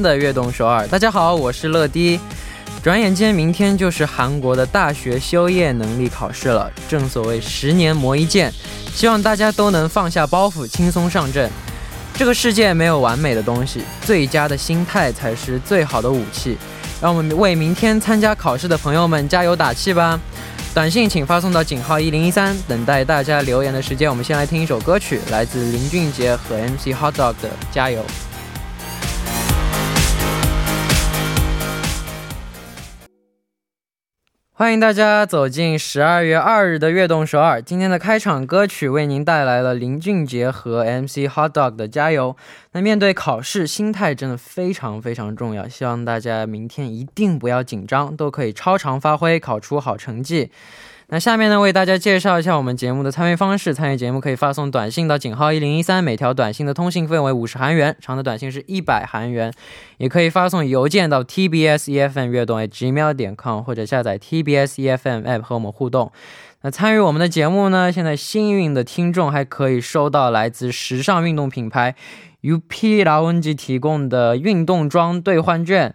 的悦动首尔。大家好，我是乐迪。转眼间，明天就是韩国的大学修业能力考试了。正所谓十年磨一剑，希望大家都能放下包袱，轻松上阵。这个世界没有完美的东西，最佳的心态才是最好的武器。让我们为明天参加考试的朋友们加油打气吧！短信请发送到井号一零一三，等待大家留言的时间。我们先来听一首歌曲，来自林俊杰和 MC Hot Dog 的《加油》。欢迎大家走进十二月二日的悦动首尔。今天的开场歌曲为您带来了林俊杰和 MC Hot Dog 的《加油》。那面对考试，心态真的非常非常重要。希望大家明天一定不要紧张，都可以超常发挥，考出好成绩。那下面呢，为大家介绍一下我们节目的参与方式。参与节目可以发送短信到井号一零一三，每条短信的通信费为五十韩元，长的短信是一百韩元。也可以发送邮件到 tbs efm 悦动 gmail 点 com，或者下载 tbs efm app 和我们互动。那参与我们的节目呢，现在幸运的听众还可以收到来自时尚运动品牌 UP Lounge 提供的运动装兑换券。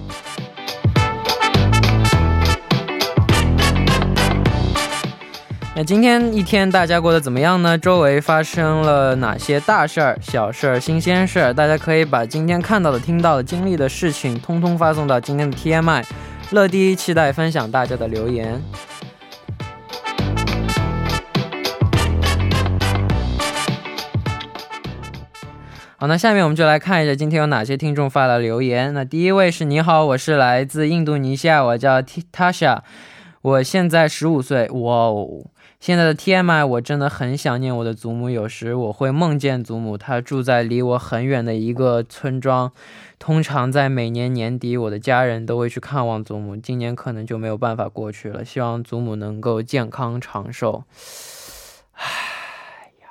那今天一天大家过得怎么样呢？周围发生了哪些大事儿、小事儿、新鲜事儿？大家可以把今天看到的、听到的、经历的事情，通通发送到今天的 TMI。乐迪期待分享大家的留言。好，那下面我们就来看一下今天有哪些听众发了留言。那第一位是你好，我是来自印度尼西亚，我叫 Tasha，我现在十五岁。哇哦！现在的 TMI，我真的很想念我的祖母。有时我会梦见祖母，她住在离我很远的一个村庄。通常在每年年底，我的家人都会去看望祖母。今年可能就没有办法过去了。希望祖母能够健康长寿。哎呀，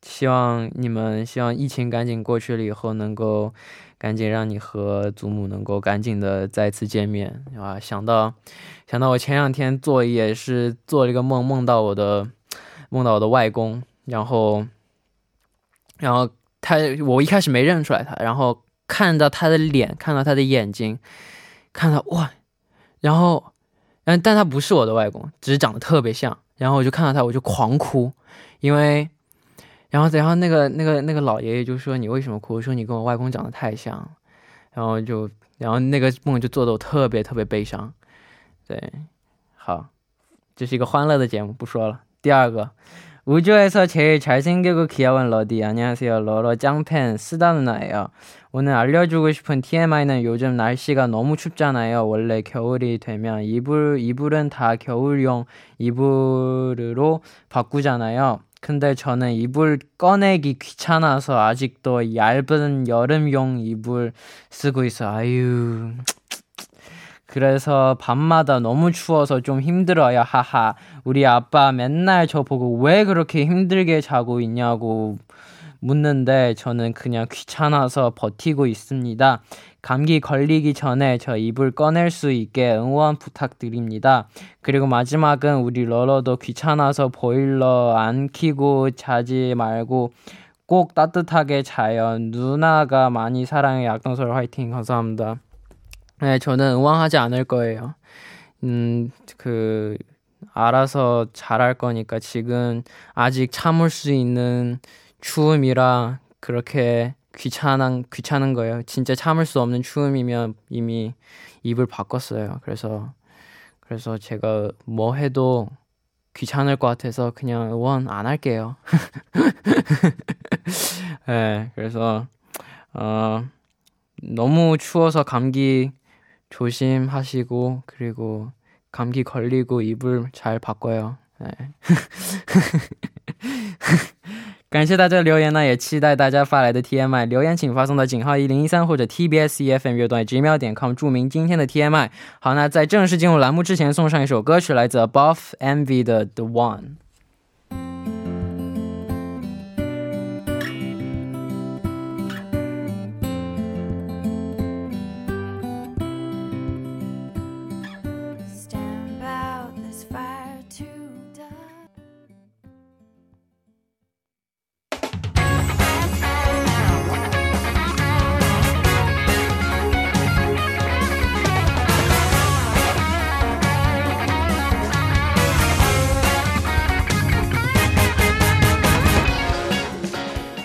希望你们，希望疫情赶紧过去了以后，能够赶紧让你和祖母能够赶紧的再次见面啊！想到。想到我前两天做也是做了一个梦，梦到我的梦到我的外公，然后然后他我一开始没认出来他，然后看到他的脸，看到他的眼睛，看到哇，然后嗯，但他不是我的外公，只是长得特别像，然后我就看到他我就狂哭，因为然后然后那个那个那个老爷爷就说你为什么哭？说你跟我外公长得太像，然后就然后那个梦就做的我特别特别悲伤。对，好，这是一个欢乐的节目，不说了。第二个，우주에서제일잘생기고귀여운러디안녕하세요러러짱팬쓰다누나예요오늘알려주고싶은 TMI 는요즘날씨가너무춥잖아요원래겨울이되면이불이불은다겨울용이불으로바꾸잖아요 근데 저는 이불 꺼내기 귀찮아서 아직도 얇은 여름용 이불 쓰고 있어 아유 그래서 밤마다 너무 추워서 좀 힘들어요. 하하. 우리 아빠 맨날 저 보고 왜 그렇게 힘들게 자고 있냐고 묻는데 저는 그냥 귀찮아서 버티고 있습니다. 감기 걸리기 전에 저 이불 꺼낼 수 있게 응원 부탁드립니다. 그리고 마지막은 우리 러러도 귀찮아서 보일러 안 키고 자지 말고 꼭 따뜻하게 자요. 누나가 많이 사랑해. 약동설 화이팅. 감사합니다. 네, 저는 응원하지 않을 거예요. 음, 그, 알아서 잘할 거니까 지금 아직 참을 수 있는 추움이라 그렇게 귀찮은, 귀찮은 거예요. 진짜 참을 수 없는 추움이면 이미 입을 바꿨어요. 그래서, 그래서 제가 뭐 해도 귀찮을 것 같아서 그냥 응원 안 할게요. 네, 그래서, 어, 너무 추워서 감기 조심하시고 그리고 감기 걸리고 이불 잘 바꿔요. 네. 感谢大家的留言呢，也期待大家发来的 TMI 留言，请发送到井号一零一三或者 TBS EFM 乐段 gmail 点 com，注明今天的 TMI。好，那在正式进入栏目之前，送上一首歌曲，来自 Above Envy 的 The One。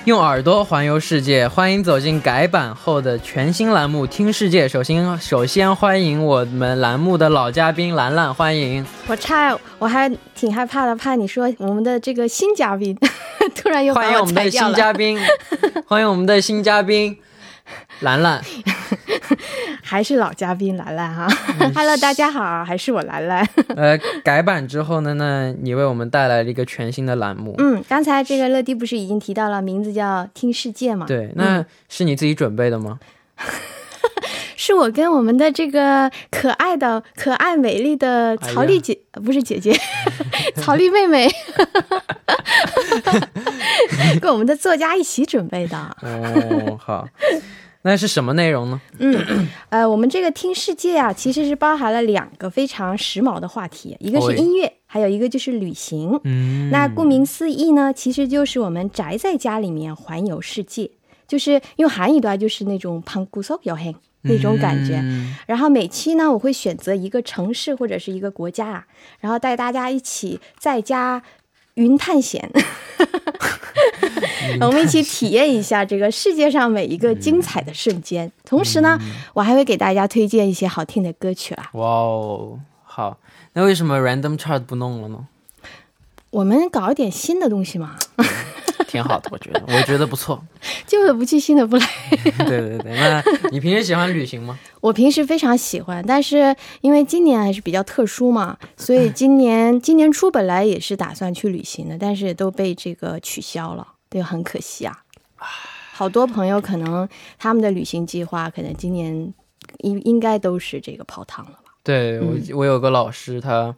用耳朵环游世界，欢迎走进改版后的全新栏目《听世界》。首先，首先欢迎我们栏目的老嘉宾兰兰，欢迎。我差，我还挺害怕的，怕你说我们的这个新嘉宾 突然又欢迎我们的新嘉宾，欢迎我们的新嘉宾兰兰。还是老嘉宾兰兰哈，Hello，大家好，还是我兰兰。呃，改版之后呢，那你为我们带来了一个全新的栏目。嗯，刚才这个乐迪不是已经提到了，名字叫听世界吗？对，那是你自己准备的吗？是我跟我们的这个可爱的、可爱美丽的曹丽姐，不是姐姐，曹丽妹妹，跟我们的作家一起准备的。哦，好。那是什么内容呢？嗯，呃，我们这个听世界啊，其实是包含了两个非常时髦的话题，一个是音乐，还有一个就是旅行。嗯，那顾名思义呢，其实就是我们宅在家里面环游世界，就是用韩语的话就是那种방구석여행那种感觉。然后每期呢，我会选择一个城市或者是一个国家啊，然后带大家一起在家。云探险， 我们一起体验一下这个世界上每一个精彩的瞬间。同时呢，我还会给大家推荐一些好听的歌曲啦。哇哦，好，那为什么 Random Chart 不弄了呢？我们搞一点新的东西嘛。挺好的，我觉得，我觉得不错。旧的不去，新的不来。对对对，那你平时喜欢旅行吗？我平时非常喜欢，但是因为今年还是比较特殊嘛，所以今年今年初本来也是打算去旅行的，但是都被这个取消了，对，很可惜啊。好多朋友可能他们的旅行计划可能今年应应该都是这个泡汤了吧？对我，我有个老师，他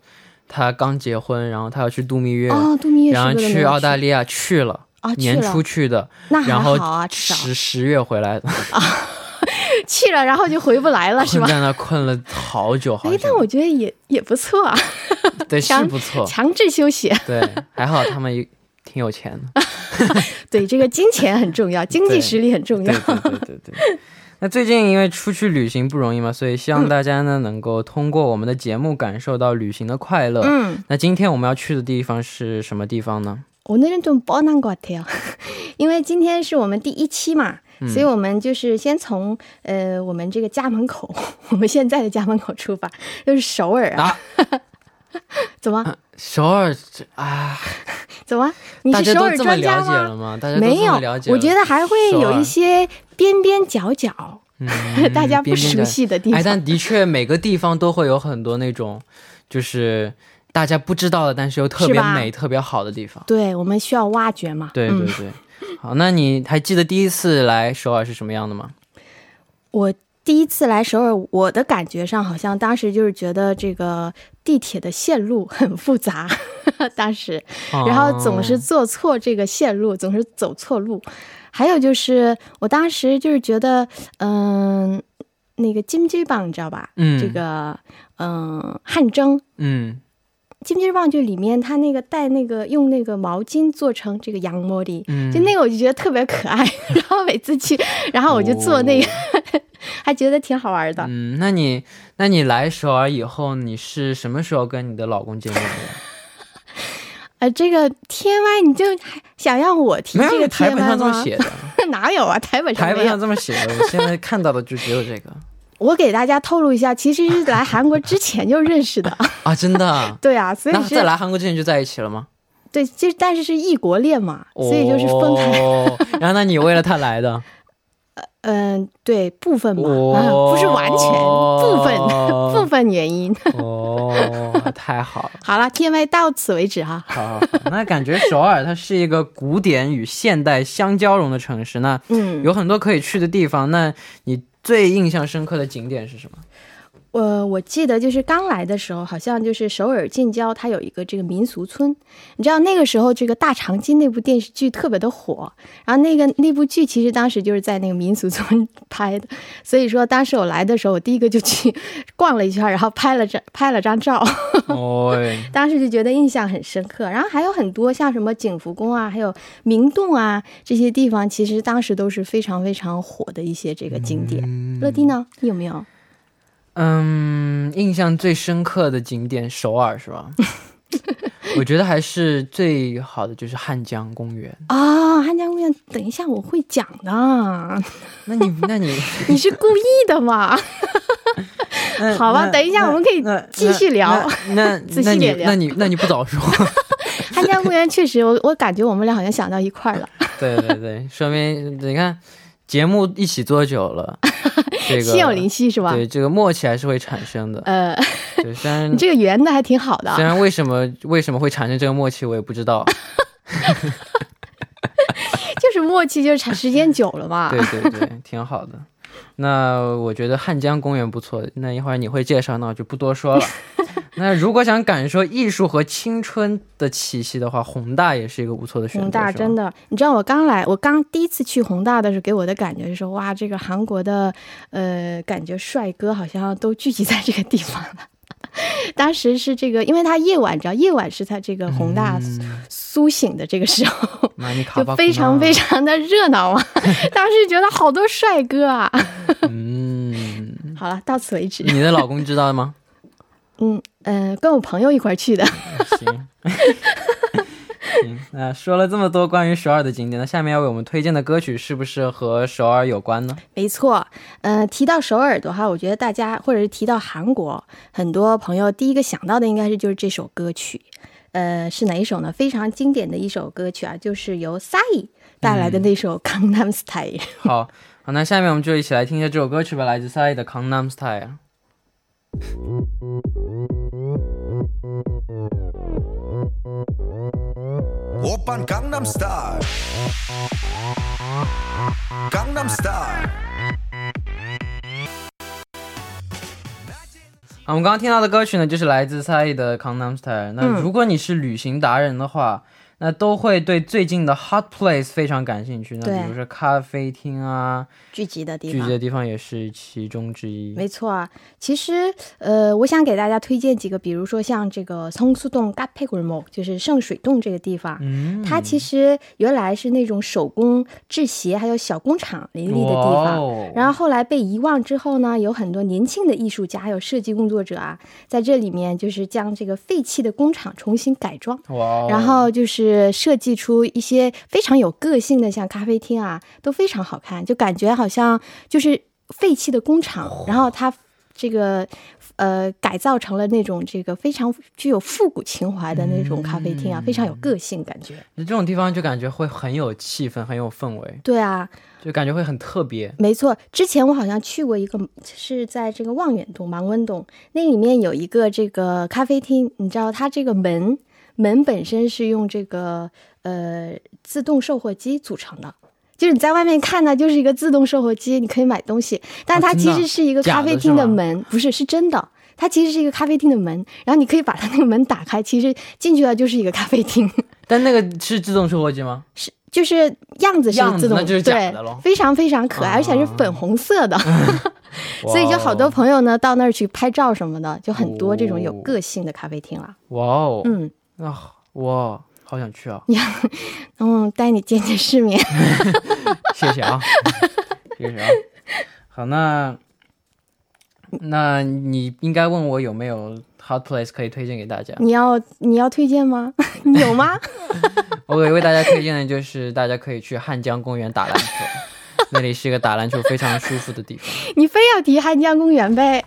他刚结婚，然后他要去度蜜月，哦，度蜜月，然后去澳大利亚去了。啊，年初去的，那还好啊，十十月回来的啊，去了然后就回不来了，是吧？在那困了好久好久。哎，但我觉得也也不错啊，对，是不错，强制休息。对，还好他们挺有钱的。对，这个金钱很重要，经济实力很重要。对对对对。那最近因为出去旅行不容易嘛，所以希望大家呢能够通过我们的节目感受到旅行的快乐。嗯，那今天我们要去的地方是什么地方呢？我那人좀 뻔한 것 같아요，因为今天是我们第一期嘛，所以我们就是先从呃我们这个家门口，我们现在的家门口出发，就是首尔啊。 怎么？首尔啊？怎么？你是首尔专家吗？没有，我觉得还会有一些边边角角，大家不熟悉的地方。哎，但的确每个地方都会有很多那种，就是。大家不知道的，但是又特别美、特别好的地方，对我们需要挖掘嘛？对对对。好，那你还记得第一次来首尔是什么样的吗？我第一次来首尔，我的感觉上好像当时就是觉得这个地铁的线路很复杂，当时，然后总是坐错这个线路，总是走错路。还有就是我当时就是觉得，嗯，那个金鸡棒你知道吧？嗯，这个，嗯，汗蒸，嗯。金鸡棒就里面他那个带那个用那个毛巾做成这个羊毛的，就那个我就觉得特别可爱。然后每次去，然后我就做那个，还觉得挺好玩的。嗯，那你那你来首尔以后，你是什么时候跟你的老公见面的？呃，这个 M I 你就想让我提这个台本上这么写的？哪有啊？台本上台本上这么写的，我现在看到的就只有这个。我给大家透露一下，其实是来韩国之前就认识的 啊，真的？对啊，所以那在来韩国之前就在一起了吗？对，就但是是异国恋嘛，所以就是分开。然后那你为了他来的？呃嗯，对，部分吧，不是完全部分部分原因。哦，太好了。好了 M I 到此为止哈。好好好，那感觉首尔它是一个古典与现代相交融的城市，那嗯，有很多可以去的地方。那你最印象深刻的景点是什么？呃，我记得就是刚来的时候，好像就是首尔近郊，它有一个这个民俗村。你知道那个时候这个大长今那部电视剧特别的火，然后那个那部剧其实当时就是在那个民俗村 拍的，所以说当时我来的时候，我第一个就去 逛了一圈，然后拍了张拍了张照，哦，当时就觉得印象很深刻。然后还有很多像什么景福宫啊，还有明洞啊这些地方，其实当时都是非常非常火的一些这个景点。乐迪呢，你有没有？嗯，印象最深刻的景点首尔是吧？我觉得还是最好的就是汉江公园。啊，汉江公园，等一下我会讲的。那你那你 你是故意的吗？那好吧等一下我们可以继续聊那那你细点聊那你那你不早说？汉江公园确实，我我感觉我们俩好像想到一块儿了。对对对，说明你看节目一起做久了，这个心有灵犀是吧？对这个默契还是会产生的。呃，对，虽然你这个圆的还挺好的啊虽。然为什么为什么会产生这个默契，我也不知道。就是默契，就是产时间久了嘛。对对对，挺好的。那我觉得汉江公园不错，那一会儿你会介绍，那我就不多说了。那如果想感受艺术和青春的气息的话，宏大也是一个不错的选择。宏大真的，你知道我刚来，我刚第一次去宏大的时候，给我的感觉是说，哇，这个韩国的呃，感觉帅哥好像都聚集在这个地方了。当时是这个，因为他夜晚，你知道，夜晚是他这个宏大嗯苏醒的这个时候，就非常非常的热闹啊。当时觉得好多帅哥啊。嗯，好了，到此为止。你的老公知道吗？嗯呃，跟我朋友一块儿去的。行。行，那说了这么多关于首尔的景点，那下面要为我们推荐的歌曲是不是和首尔有关呢？没错，呃，提到首尔的话，我觉得大家或者是提到韩国，很多朋友第一个想到的应该是就是这首歌曲，呃，是哪一首呢？非常经典的一首歌曲啊，就是由 Sai 带来的那首《Gangnam Style》。好，好，那下面我们就一起来听一下这首歌曲吧，来自 Psy 的《Gangnam Style》。오빤 강남 스타일 강남 스타일 啊，我们刚刚听到的歌曲呢，就是来自 Psy 的《Gangnam Style》。那嗯如果你是旅行达人的话， 那都会对最近的 hot place 非常感兴趣。那比如说咖啡厅啊，聚集的地方聚集。的地方也是其中之一。没错啊，其实呃，我想给大家推荐几个，比如说像这个松树洞 g a p e g u r m o 就是圣水洞这个地方，嗯，它其实原来是那种手工制鞋还有小工厂林立的地方，哦然后后来被遗忘之后呢，有很多年轻的艺术家还有设计工作者啊，在这里面就是将这个废弃的工厂重新改装。哇哦，然后就是设计出一些非常有个性的，像咖啡厅啊，都非常好看，就感觉好像就是废弃的工厂，然后它这个呃改造成了那种这个非常具有复古情怀的那种咖啡厅啊，非常有个性感觉。这种地方就感觉会很有气氛，很有氛围，对啊，就感觉会很特别。没错，之前我好像去过一个，是在这个望远洞、盲温洞，那里面有一个这个咖啡厅，你知道它这个门门本身是用这个呃自动售货机组成的。就是你在外面看呢，就是一个自动售货机，你可以买东西，但它其实是一个咖啡厅的门，不是是真的。它其实是一个咖啡厅的门，然后你可以把它那个门打开，其实进去了就是一个咖啡厅。但那个是自动售货机吗？是就是样子是自动，那就是假的非常非常可爱，啊而且是粉红色的，所以就好多朋友呢到那儿去拍照什么的，就很多这种有哦个性的咖啡厅了。哇哦，嗯啊，我，好想去啊！嗯，带你见见世面。谢谢啊，谢谢啊。好，那那你应该问我有没有 hot place 可以推荐给大家。你要你要推荐吗？你有吗？我给为大家推荐的就是大家可以去汉江公园打篮球，那里是一个打篮球非常舒服的地方。你非要提汉江公园呗？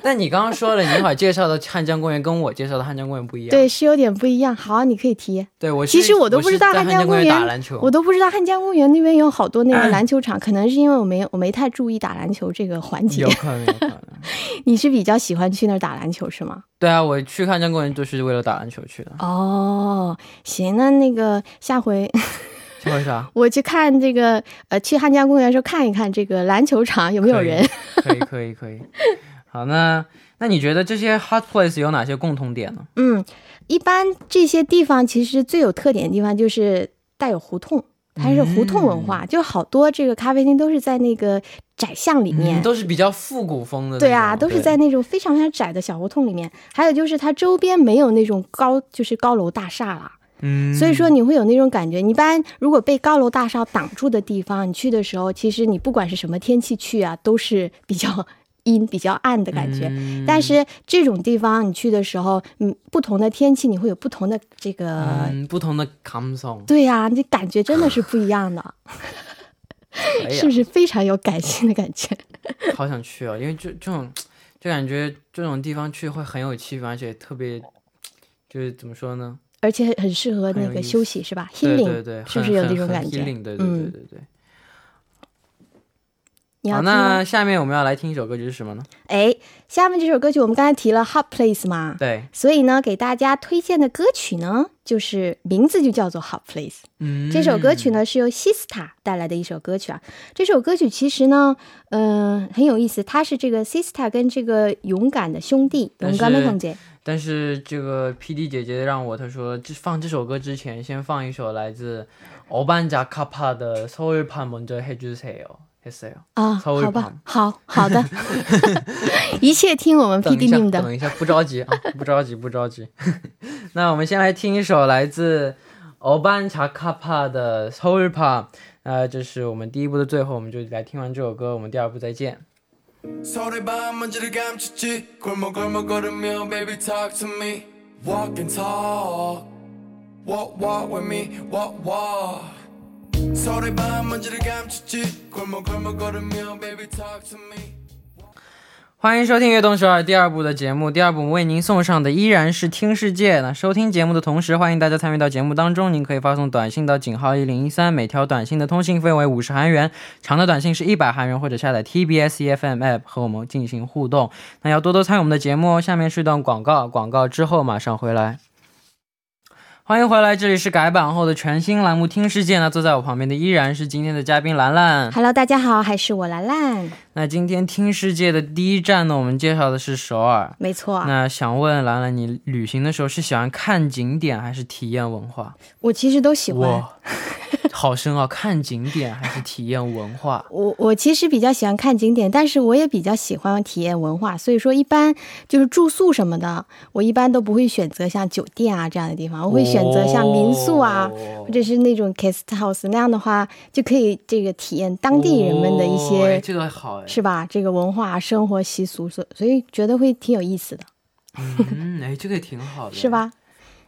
但你刚刚说了，你一会儿介绍的汉江公园跟我介绍的汉江公园不一样。对，是有点不一样。好，你可以提。对我其实我都不知道汉江公园打篮球，我都不知道汉江公园那边有好多那个篮球场，可能是因为我没我没太注意打篮球这个环节。有可能，有可能。你是比较喜欢去那儿打篮球是吗？对啊，我去汉江公园就是为了打篮球去的。哦，行，那那个下回。下回啥？我去看这个，呃，去汉江公园的时候看一看这个篮球场有没有人。可以，可以，可以。好，那那你觉得这些 hot place 有哪些共同点呢？嗯，一般这些地方其实最有特点的地方就是带有胡同，它是胡同文化，就好多这个咖啡厅都是在那个窄巷里面，都是比较复古风的。对啊，都是在那种非常非常窄的小胡同里面。还有就是它周边没有那种高，就是高楼大厦了。嗯，所以说你会有那种感觉。你一般如果被高楼大厦挡住的地方，你去的时候，其实你不管是什么天气去啊，都是比较阴、比较暗的感觉。但是这种地方你去的时候，嗯，不同的天气你会有不同的这个不同的感受。对呀，你感觉真的是不一样的，是不是非常有感性的感觉？好想去哦，因为这这种就感觉这种地方去会很有气氛，而且特别就是怎么说呢？而且很适合那个休息，是吧？Healing，对对对，是不是有这种感觉？对对对对对。好，那下面我们要来听一首歌曲是什么呢？哎，下面这首歌曲我们刚才提了 Hot Place 嘛，对，所以呢，给大家推荐的歌曲呢，就是名字就叫做 Hot Place。嗯，这首歌曲呢是由 Sista 带来的一首歌曲啊。这首歌曲其实呢，嗯，很有意思，它是这个 Sista 跟这个勇敢的兄弟勇敢的兄弟。但是这个 P D 姐姐让我，她说这放这首歌之前，先放一首来自欧班加卡帕的《서울밤먼저해주세요》。 啊，好吧，好好的，一切听我们 P D 们的。等一下，不着急啊，不着急，不着急。那我们先来听一首来自欧班查卡帕的《서울 밤》。那这是我们第一部的最后，我们就来听完这首歌，我们第二部再见。 서울의 밤 먼지를 감췄지 골목골목 걸으며 baby talk to me walk and talk walk walk with me walk walk 欢迎收听《悦动首尔》第二部的节目。第二部为您送上的依然是听世界。那收听节目的同时，欢迎大家参与到节目当中。您可以发送短信到井号一零一三，每条短信的通信费为五十韩元，长的短信是一百韩元，或者下载 TBS EFM app 和我们进行互动。那要多多参与我们的节目哦。下面是一段广告，广告之后马上回来。欢迎回来，这里是改版后的全新栏目《听世界》那。坐在我旁边的依然是今天的嘉宾兰兰。Hello，大家好，还是我兰兰。那今天《听世界》的第一站呢，我们介绍的是首尔。没错。那想问兰兰，你旅行的时候是喜欢看景点还是体验文化？我其实都喜欢。好深啊！看景点还是体验文化？我我其实比较喜欢看景点，但是我也比较喜欢体验文化。所以说，一般就是住宿什么的，我一般都不会选择像酒店啊这样的地方，我会选择像民宿啊，或者是那种 guest house 那样的话，就可以这个体验当地人们的一些，这个好，是吧？这个文化、生活习俗，所所以觉得会挺有意思的。嗯，哎，这个也挺好的，是吧？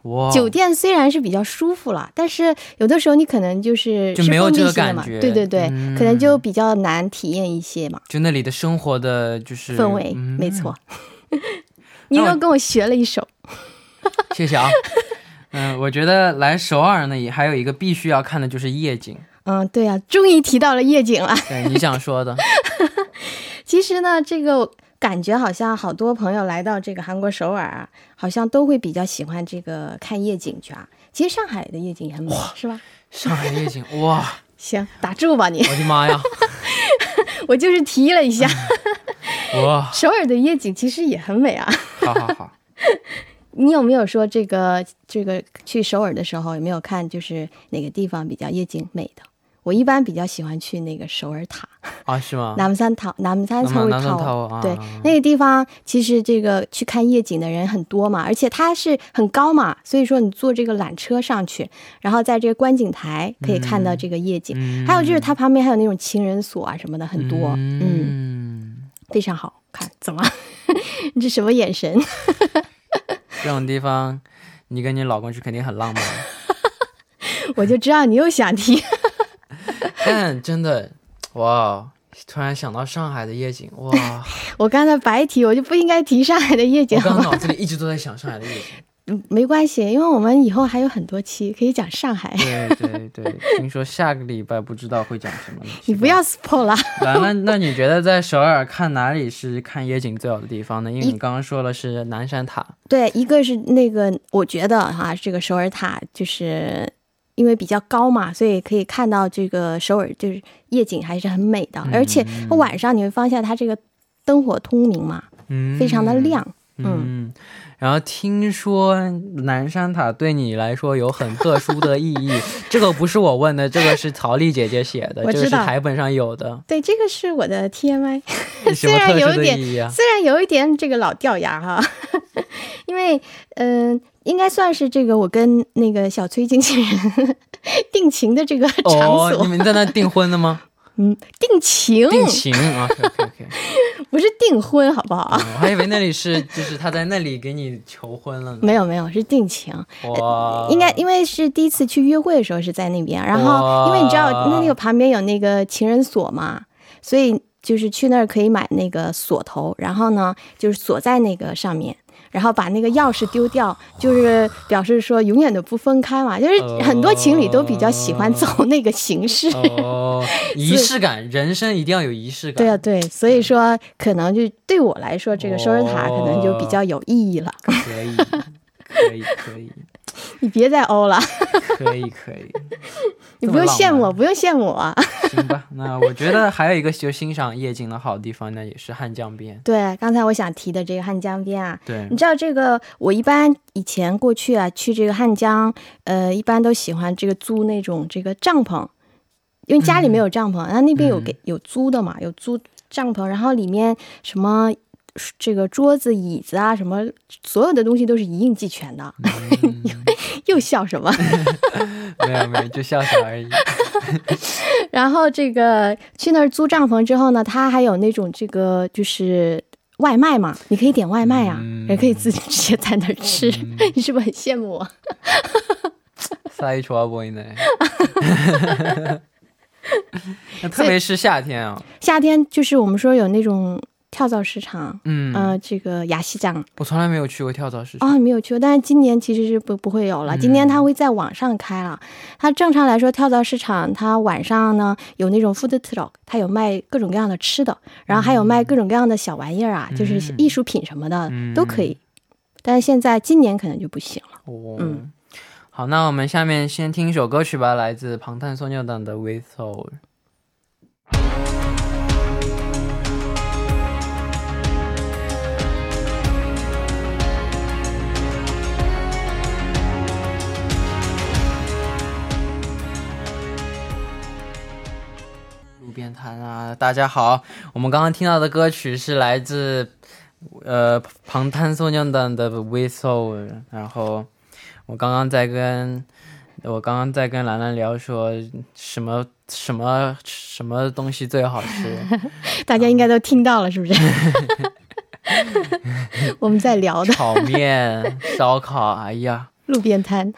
哇酒店虽然是比较舒服了，但是有的时候你可能就是就没有这个感觉，对对对，可能就比较难体验一些嘛。就那里的生活的就是氛围，没错。你又跟我学了一首，谢谢啊。嗯，我觉得来首尔呢，也还有一个必须要看的就是夜景。嗯，对呀，终于提到了夜景了。对，你想说的。其实呢，这个。感觉好像好多朋友来到这个韩国首尔啊，好像都会比较喜欢这个看夜景去啊。其实上海的夜景也很美，是吧？上海夜景哇，行，打住吧你。我的妈呀！我就是提了一下。哇，首尔的夜景其实也很美啊。好好好。你有没有说这个这个去首尔的时候有没有看就是哪个地方比较夜景美的？我一般比较喜欢去那个首尔塔 啊，是吗？南山塔，南山首尔塔，对，那个地方其实这个去看夜景的人很多嘛，而且它是很高嘛，所以说你坐这个缆车上去，然后在这个观景台可以看到这个夜景，还有就是它旁边还有那种情人锁啊什么的很多，嗯，非常好看。怎么？你 这什么眼神？这种地方，你跟你老公去肯定很浪漫。我就知道你又想提。但真的，哇！突然想到上海的夜景，哇！我刚才白提，我就不应该提上海的夜景我刚脑子里一直都在想上海的夜景。嗯，没关系，因为我们以后还有很多期可以讲上海。对对对，听说下个礼拜不知道会讲什么。你不要 spoil 了。来，那那你觉得在首尔看哪里是看夜景最好的地方呢？因为你刚刚说了是南山塔。对，一个是那个，我觉得哈，这个首尔塔就是因为比较高嘛，所以可以看到这个首尔就是夜景还是很美的，而且晚上你会发现它这个灯火通明嘛，嗯，非常的亮。嗯嗯，然后听说南山塔对你来说有很特殊的意义，这个不是我问的，这个是曹丽姐姐写的，这个是台本上有的。对，这个是我的 TMI，什虽然有一点？虽然有一点这个老掉牙哈，因为嗯、应该算是这个我跟那个小崔经纪人 定情的这个场哦，所，你们在那订婚的吗？嗯，定情定情啊，OK OK 不是订婚，好不好？我还以为那里是就是他在那里给你求婚了呢。没有没有，是定情。哇，应该因为是第一次去约会的时候是在那边，然后因为你知道那那个旁边有那个情人锁嘛，所以就是去那儿可以买那个锁头，然后呢就是锁在那个上面。然后把那个钥匙丢掉，就是表示说永远都不分开嘛。就是很多情侣都比较喜欢走那个形式。哦，仪式感，人生一定要有仪式感。对啊，对，所以说可能就对我来说，这个收拾塔可能就比较有意义了。可以，可以，可以，你别再欧了，可以，可以。你不用羡慕不用羡慕啊。行吧，那我觉得还有一个就欣赏夜景的好地方那，也是汉江边。对，刚才我想提的这个汉江边啊，对你，知道这个，我一般以前过去啊，去这个汉江，呃，一般都喜欢这个租那种这个帐篷，因为家里没有帐篷，然后那边有给有租的嘛，有租帐篷，然后里面什么这个桌子、椅子啊，什么所有的东西都是一应俱全的。又笑什么？没有没有，就笑笑而已。然后这个去那儿租帐篷之后呢，他还有那种这个就是外卖嘛，你可以点外卖啊，也可以自己直接在那儿吃。你是不是很羡慕我？哈哈哈哈哈。那特别是夏天啊，夏天就是我们说有那种跳蚤市场，嗯呃，这个牙西站，我从来没有去过跳蚤市场啊，没有去过，但是今年其实是不不会有了，今年它会在网上开了。它正常来说，跳蚤市场它晚上呢有那种 food truck，它有卖各种各样的吃的，然后还有卖各种各样的小玩意儿啊，就是艺术品什么的都可以。但是现在今年可能就不行了。嗯，好，那我们下面先听一首歌曲吧，来自旁探索尿蛋的 With Soul。啊，大家好，我们刚刚听到的歌曲是来自呃庞滩松江的的 with soul。然后我刚刚在跟我刚刚在跟兰兰聊，说什么什么什么东西最好吃，大家应该都听到了是不是？我们在聊的，炒面、烧烤，哎呀，路边摊。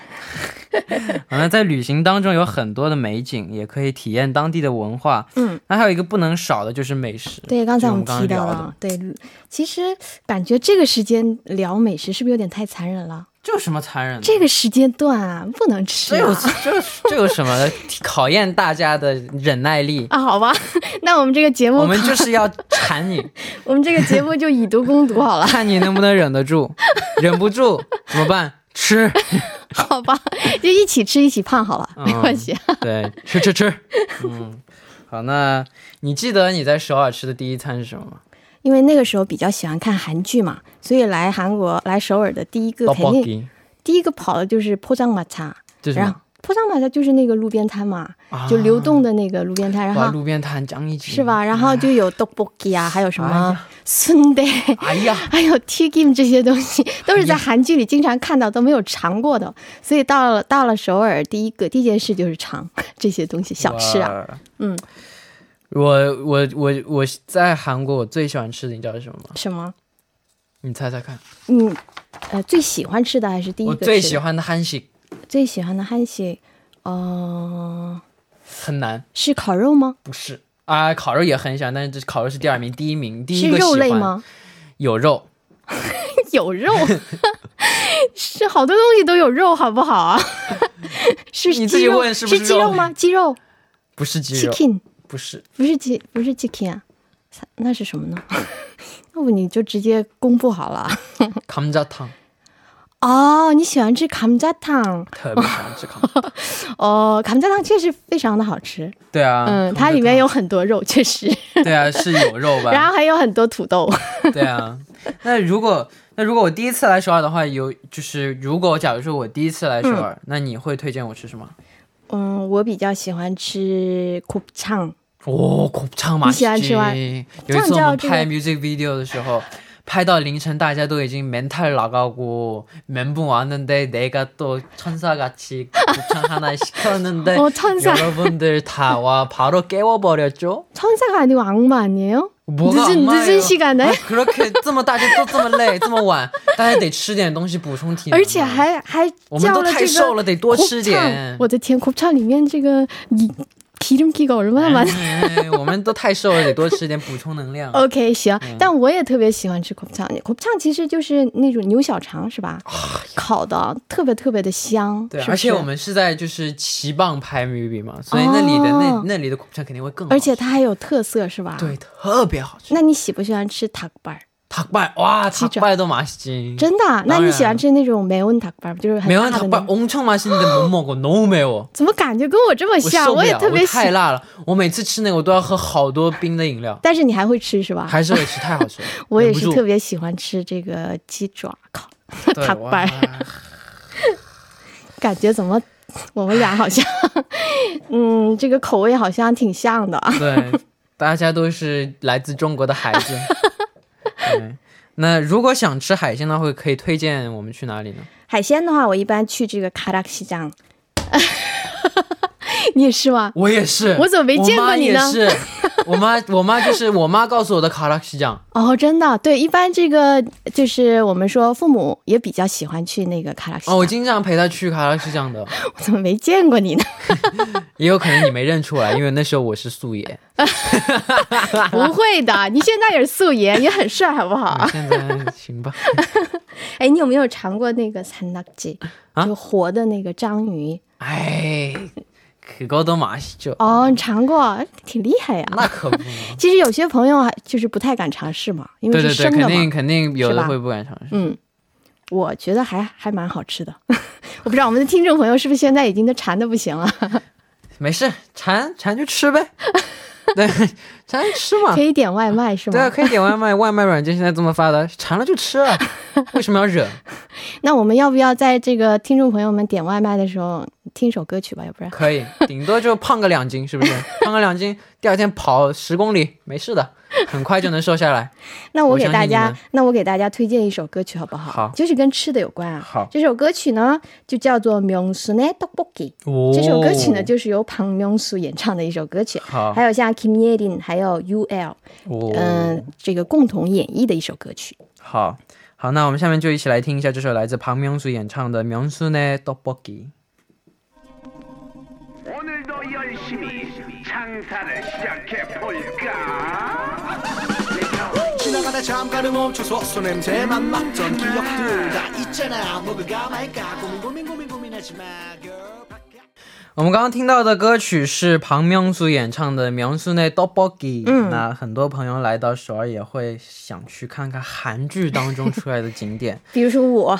好像在旅行当中有很多的美景，也可以体验当地的文化。嗯，那还有一个不能少的就是美食。对，刚才我们提到了，对，其实感觉这个时间聊美食是不是有点太残忍了？这有什么残忍的？这个时间段啊，不能吃这有啊。这有这有什么？考验大家的忍耐力。啊，好吧，那我们这个节目，我们就是要馋你，我们这个节目就以毒攻毒好了，看你能不能忍得住，忍不住怎么办？吃，好吧，就一起吃一起胖好了，没关系。对，吃吃吃。嗯，好，那你记得你在首尔吃的第一餐是什么吗？因为那个时候比较喜欢看韩剧嘛，所以来韩国来首尔的第一个肯定第一个跑的就是破张马茶，然后铺上买的就是那个路边摊嘛，就流动的那个路边摊，然后路边摊酱一起是吧？然后就有豆卜鸡啊，还有什么啊？的，哎呀，还有 T game 这些东西，都是在韩剧里经常看到都没有尝过的。所以到了到了首尔，第一个第一件事就是尝这些东西小吃啊。嗯，我我我我在韩国我最喜欢吃的你知道是什么吗？什么？你猜猜看。嗯，呃，最喜欢吃的还是第一个，我最喜欢的 hansi。最喜欢的汉系，嗯、呃，很难。是烤肉吗？不是啊，烤肉也很喜欢，但是这烤肉是第二名，第一名第一个是肉类吗？有肉，有肉，是好多东西都有肉，好不好啊？是你自己问是是,鸡肉吗？鸡肉不是鸡肉，chicken 不是，不是鸡，不是 chicken 啊。那是什么呢？要不你就直接公布好了。康扎汤。哦，你喜欢吃감자탕特别喜欢吃감자。哦，감자탕确实非常的好吃。对啊，嗯， 감자탕 它里面有很多肉，确实，对啊是有肉吧？然后还有很多土豆。对啊，那如果那如果我第一次来首尔的话，有就是如果假如说我第一次来首尔，那你会推荐我吃什么？嗯，我比较喜欢吃곱창。哦，곱창 맛있지。你喜欢吃吗有一次我们这个拍 music video 的时候， 拍到凌晨，大家都已经 mental 나가고멘붕왔는데내가또천사같이곱창하나시켰는데 어, 천사. 여러분들다와바로깨워버렸죠 천사가 아니고 악마 아니에요? 뭐가 늦은 악마예요? 늦은 시간에 啊그렇게 这么大家都这么累，这么晚，大家得吃点东西补充体能。而且还还我们都叫了这个太瘦了，得多吃 곱창 点。我的天，곱창里面这个이 기름기가 얼마나 많아? 哎我们都太瘦了，得多吃点补充能量。 OK，行，嗯但我也特别喜欢吃 곱창。곱창其实就是那种牛小肠是吧？烤的特别特别的香，啊对，是不是而且我们是在就是旗棒拍 movie 嘛，所以那里的那、哦那里的 곱창肯定会更好吃。而且它还有特色是吧？。对特别好吃。那你喜不喜欢吃닭발？ 닭발哇，鸡爪 닭발도맛있지。 真的啊？那当然你喜欢吃那种매운닭발，就是很 매운 辣的 닭 那 발 种？ 엄청맛있는데못먹어너무매워。 怎么感觉跟我这么我像？受不了，也特别喜太，辣了。我每次吃那个，我都要喝好多冰的饮料，但是你还会吃是吧？还是会吃，太好吃了。我也忍不住是特别喜欢吃这个鸡爪烤对 닭 哇 발，感觉怎么我们俩好像，嗯，这个口味好像挺像的。对，大家都是来自中国的孩子。 那如果想吃海鲜的话，可以推荐我们去哪里呢？海鲜的话，我一般去这个卡拉西藏。你也是吗？我也是。我怎么没见过你呢？我妈也是。我妈，我妈就是我妈告诉我的卡拉西酱。哦，真的，对，一般这个就是我们说父母也比较喜欢去那个卡拉西。哦，我经常陪她去卡拉西酱的。我怎么没见过你呢？也有可能你没认出来，因为那时候我是素颜。不会的，你现在也是素颜，也很帅，好不好？现在行吧。哎，你有没有尝过那个三拉鸡？就活的那个章鱼。哎，可高的马西就，哦，你尝过，挺厉害呀。那可不。其实有些朋友还就是不太敢尝试嘛，因为是生的嘛。肯定肯定有的会不敢尝试。嗯，我觉得还还蛮好吃的。我不知道我们的听众朋友是不是现在已经都馋的不行了，没事，馋馋就吃呗。对，馋就吃嘛可。以点外卖是吗？对啊，可以点外卖，外卖软件现在这么发达，馋了就吃啊，为什么要忍？那我们要不要在这个听众朋友们点外卖的时候听首歌曲吧？要不然可以，顶多就胖个两斤，是不是？胖个两斤，第二天跑十公里没事的，很快就能瘦下来。那我我给大家相信你们，那我给大家推荐一首歌曲好不好？好就是跟吃的有关啊。好这首歌曲呢就叫做《명순의떡볶이》。哦这首歌曲呢就是由庞명수演唱的一首歌曲，好还有像 Kim Ye Lin 还有 UL，哦嗯、这个共同演绎的一首歌曲。好好，那我们下面就一起来听一下这首来自庞명수演唱的《명순의떡볶이》。 오늘도 열심히 장사를 시작해 볼까? 지나가다 잠깐은 멈춰서 손냄새만 맡던 기억들 다 있잖아 먹을까 말까 고민 고민 고민 고민하지 마 girl 我们刚刚听到的歌曲是庞명수演唱的《명순의떡볶이》。嗯那很多朋友来到首尔也会想去看看韩剧当中出来的景点。比如说我，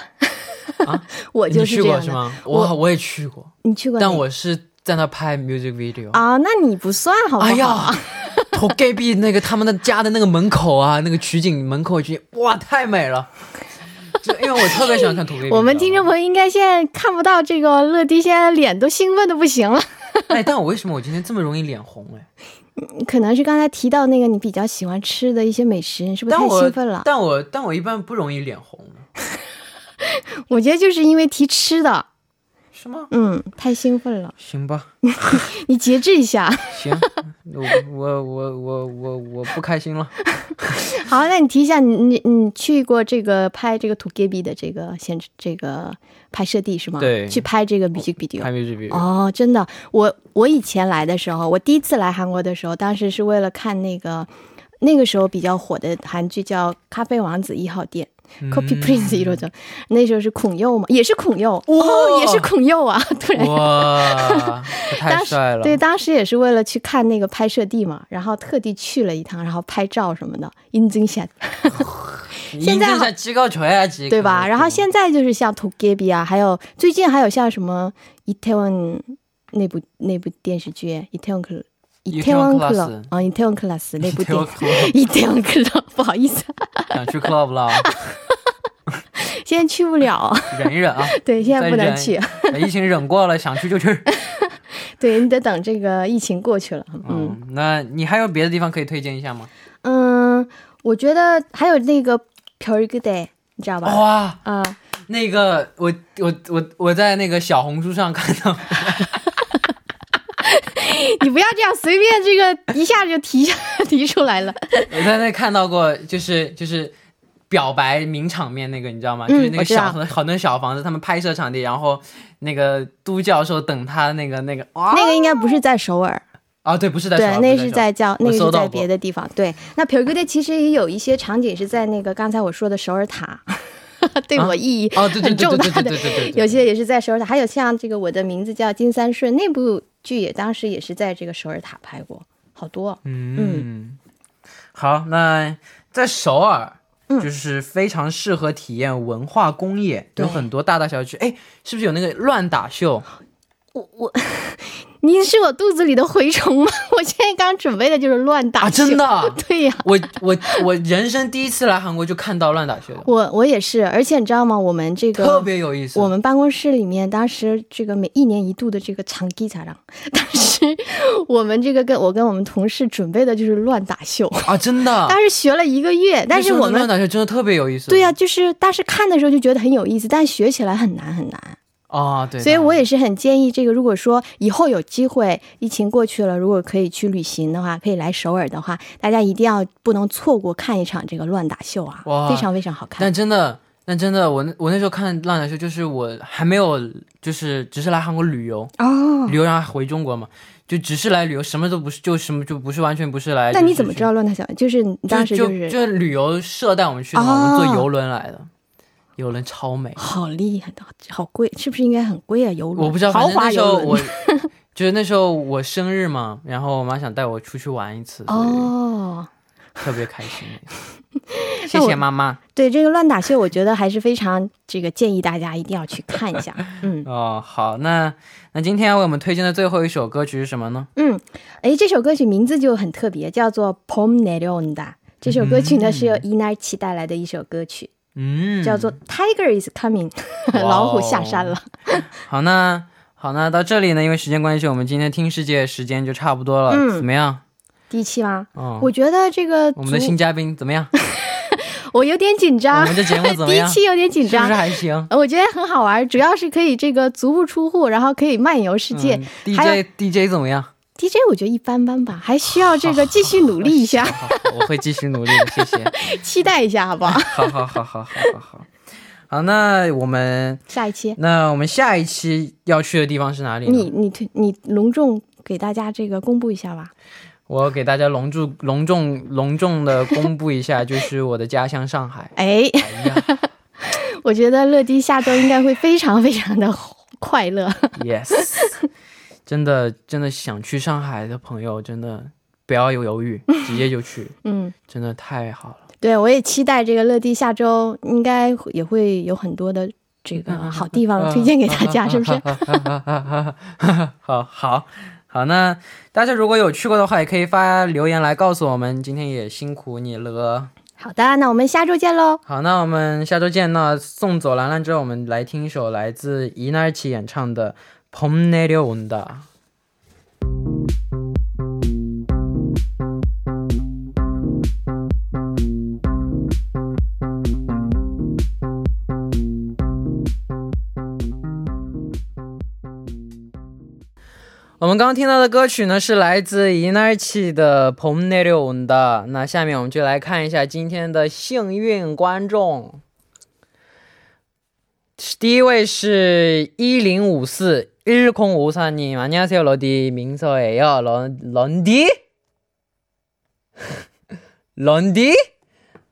啊我就你是这样的。去过是吗？我我我也去过，你去过哪？但我是 在那拍 music video。啊，那你不算好不好？哎呀，头盖币那个他们的家的那个门口啊，那个取景门口取景，哇，太美了！就因为我特别喜欢看土盖壁。我们听众，朋友应该现在看不到这个乐迪，现在脸都兴奋的不行了。哎，但我为什么我今天这么容易脸红？哎，可能是刚才提到那个你比较喜欢吃的一些美食，你是不是太兴奋了？但我但我一般不容易脸红，我觉得就是因为提吃的，是吗？嗯，太兴奋了，行吧，你节制一下。行，我我我我我我不开心了。好，那你提一下，你你你去过这个拍这个 To Gibi 的这个现这个拍摄地是吗？对去拍这个 music video。拍 music video，哦，真的，我我以前来的时候，我第一次来韩国的时候，当时是为了看那个那个时候比较火的韩剧叫《咖啡王子一号店》。Copy Prince 一路走，那时候是孔佑嘛，也是孔佑，哦，也是孔佑啊！突然，哇，这太当时帅了。对，当时也是为了去看那个拍摄地嘛，然后特地去了一趟，然后拍照什么的，인증샷，现在好 지가줘야지， 对吧？然后现在就是像 To Gibi 啊，还有最近还有像什么 Itaewon 那部那部电视剧 Itaewon Club。 Itaewon Club Class 啊，Itaewon Class 那部电 Itaewon Club Itaewon Club，不好意思，想去 club 了，现在去不了，忍一忍啊。对，现在不能再忍去，疫情忍过了，想去就去。对你得等这个疫情过去了，嗯嗯，那你还有别的地方可以推荐一下吗？嗯，我觉得还有那个 별그대，你知道吧？哇，啊、那个我我我我在那个小红书上看到， 你不要这样随便，这个一下就提提出来了。我在那看到过，就是就是表白名场面，那个你知道吗？就是那个小很多小房子，他们拍摄场地，然后那个都教授等他。那个那个那个应该不是在首尔啊，对，不是在首尔，那是在叫那个是在别的地方。对，那皮友乐队其实也有一些场景是在那个刚才我说的首尔塔。对我意义很重大的对对对，有些也是在首尔塔，还有像这个我的名字叫金三顺那部剧也当时也是在这个首尔塔拍过，好多。嗯，好，那在首尔。嗯就是非常适合体验文化工业，对有很多大大小小剧。哎，是不是有那个乱打秀？我我，你是我肚子里的蛔虫吗？我现在刚准备的就是乱打真的？对呀、我我我人生第一次来韩国就看到乱打秀了，我我也是，而且你知道吗？我们这个特别有意思。我们办公室里面当时这个每一年一度的这个长地茶让，当时 我们这个跟我跟我们同事准备的就是乱打秀，啊，真的。当时学了一个月，但是我们乱打秀真的特别有意思。对呀、就是当时看的时候就觉得很有意思，但学起来很难很难。啊，对。所以我也是很建议这个，如果说以后有机会，疫情过去了，如果可以去旅行的话，可以来首尔的话，大家一定要不能错过看一场这个乱打秀啊哇，非常非常好看。但真的，但真的，我那我那时候看乱打秀，就是我还没有，就是只是来韩国旅游，哦，旅游然后回中国嘛，就只是来旅游，什么都不是，就什么就不是完全不是来。那你怎么知道？乱打秀？就是你当时就是就是旅游社带我们去的嘛，哦我们坐游轮来的，游轮超美，好厉害的，好贵，是不是应该很贵啊？游轮，我不知道，豪华游轮。我 就是那时候我生日嘛，然后我妈想带我出去玩一次，哦，特别开心。谢谢妈妈。对这个乱打秀，我觉得还是非常这个建议大家一定要去看一下。嗯，哦，好，那那今天为我们推荐的最后一首歌曲是什么呢？嗯，哎，这首歌曲名字就很特别，叫做《Pom Nerunda》。这首歌曲呢、是由 Inarchi 带来的一首歌曲。嗯，叫做《Tiger is Coming》，哦老虎下山了。好，那好，那到这里呢，因为时间关系，我们今天听世界时间就差不多了，嗯怎么样？第一期吗？哦，我觉得这个我们的新嘉宾怎么样？我有点紧张我张们，的节目怎么样？第一期有点紧张是不是。还行？我觉得很好玩，主要是可以这个足不出户，然后可以漫游世界。嗯 DJ DJ 怎么样？DJ 我觉得一般般吧，还需要这个继续努力一下，好，好我会继续努力的，谢谢。期待一下，好不好？好好好好好好好。好，那我们下一期那我们下一期要去的地方是哪里？你你推你隆重给大家这个公布一下吧。我给大家隆重隆重隆重的公布一下，就是我的家乡上海。哎，哎呀我觉得乐迪下周应该会非常非常的快乐。，yes，真的真的想去上海的朋友，真的不要有犹豫，直接就去，嗯，真的太好了。对我也期待这个乐迪下周应该也会有很多的这个好地方推荐给大家，是不是？好好好，那大家如果有去过的话，也可以发留言来告诉我们。今天也辛苦你了。好的，那我们下周见喽。好，那我们下周见。那送走兰兰之后，我们来听一首来自伊奈奇演唱的《 봄내려온다》。 봄 我们刚刚听到的歌曲呢，是来自伊奈奇的《봄내려온다》。那下面我们就来看一下今天的幸运观众。第一位是一零五四 1054님, 안녕하세요, 러디. 민서예요. 런, 런디? 런디?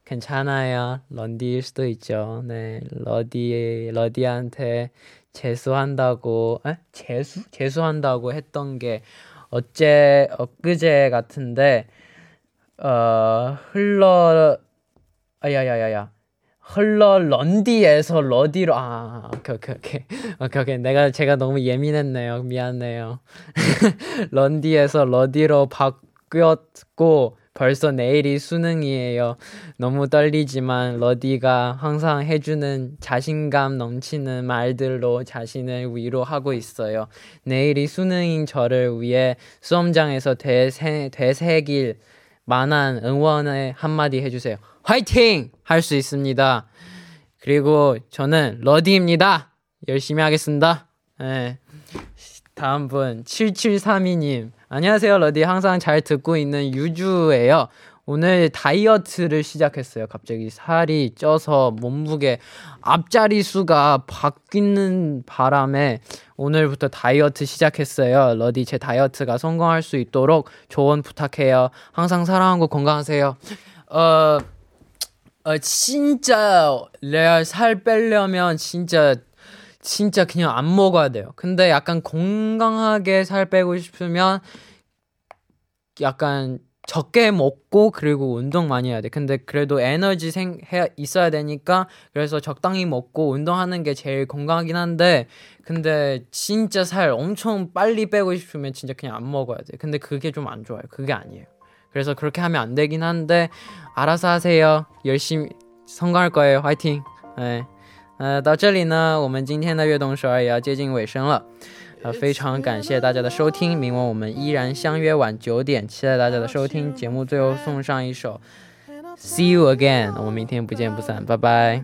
괜찮아요. 런디일 수도 있죠. 네. 러디, 러디한테 재수한다고, 에? 재수? 재수한다고 했던 게 어제, 엊그제 같은데, 어, 흘러, 아야야야야. 흘러 런디에서 러디로 아 오케이 오케이 오케이 오케이 오케이 내가 제가 너무 예민했네요 미안해요 런디에서 러디로 바뀌었고 벌써 내일이 수능이에요. 너무 떨리지만 러디가 항상 해주는 자신감 넘치는 말들로 자신을 위로하고 있어요. 내일이 수능인 저를 위해 수험장에서 되새, 되새길 만한 응원의 한마디 해주세요. 화이팅! 할 수 있습니다. 그리고 저는 러디입니다. 열심히 하겠습니다. 네. 다음 분 7732님 안녕하세요 러디 항상 잘 듣고 있는 유주예요 오늘 다이어트를 시작했어요. 갑자기 살이 쪄서 몸무게 앞자리 수가 바뀌는 바람에 오늘부터 다이어트 시작했어요. 러디 제 다이어트가 성공할 수 있도록 조언 부탁해요. 항상 사랑하고 건강하세요. 어, 어 진짜 레알 살 빼려면 진짜 진짜 그냥 안 먹어야 돼요. 근데 약간 건강하게 살 빼고 싶으면 약간 적게 먹고 그리고 운동 많이 해야 돼. 근데 그래도 에너지 생 해 있어야 되니까 그래서 적당히 먹고 운동하는 게 제일 건강하긴 한데 근데 진짜 살 엄청 빨리 빼고 싶으면 진짜 그냥 안 먹어야 돼. 근데 그게 좀 안 좋아요. 그게 아니에요. 그래서 그렇게 하면 안 되긴 한데 알아서 하세요. 열심히 성공할 거예요. 화이팅. 네. 呃，到这里呢，我们今天的悦动首尔也要接近尾声了。 呃，非常感谢大家的收听，明晚我们依然相约晚九点，期待大家的收听。节目最后送上一首《See You Again》，我们明天不见不散，拜拜。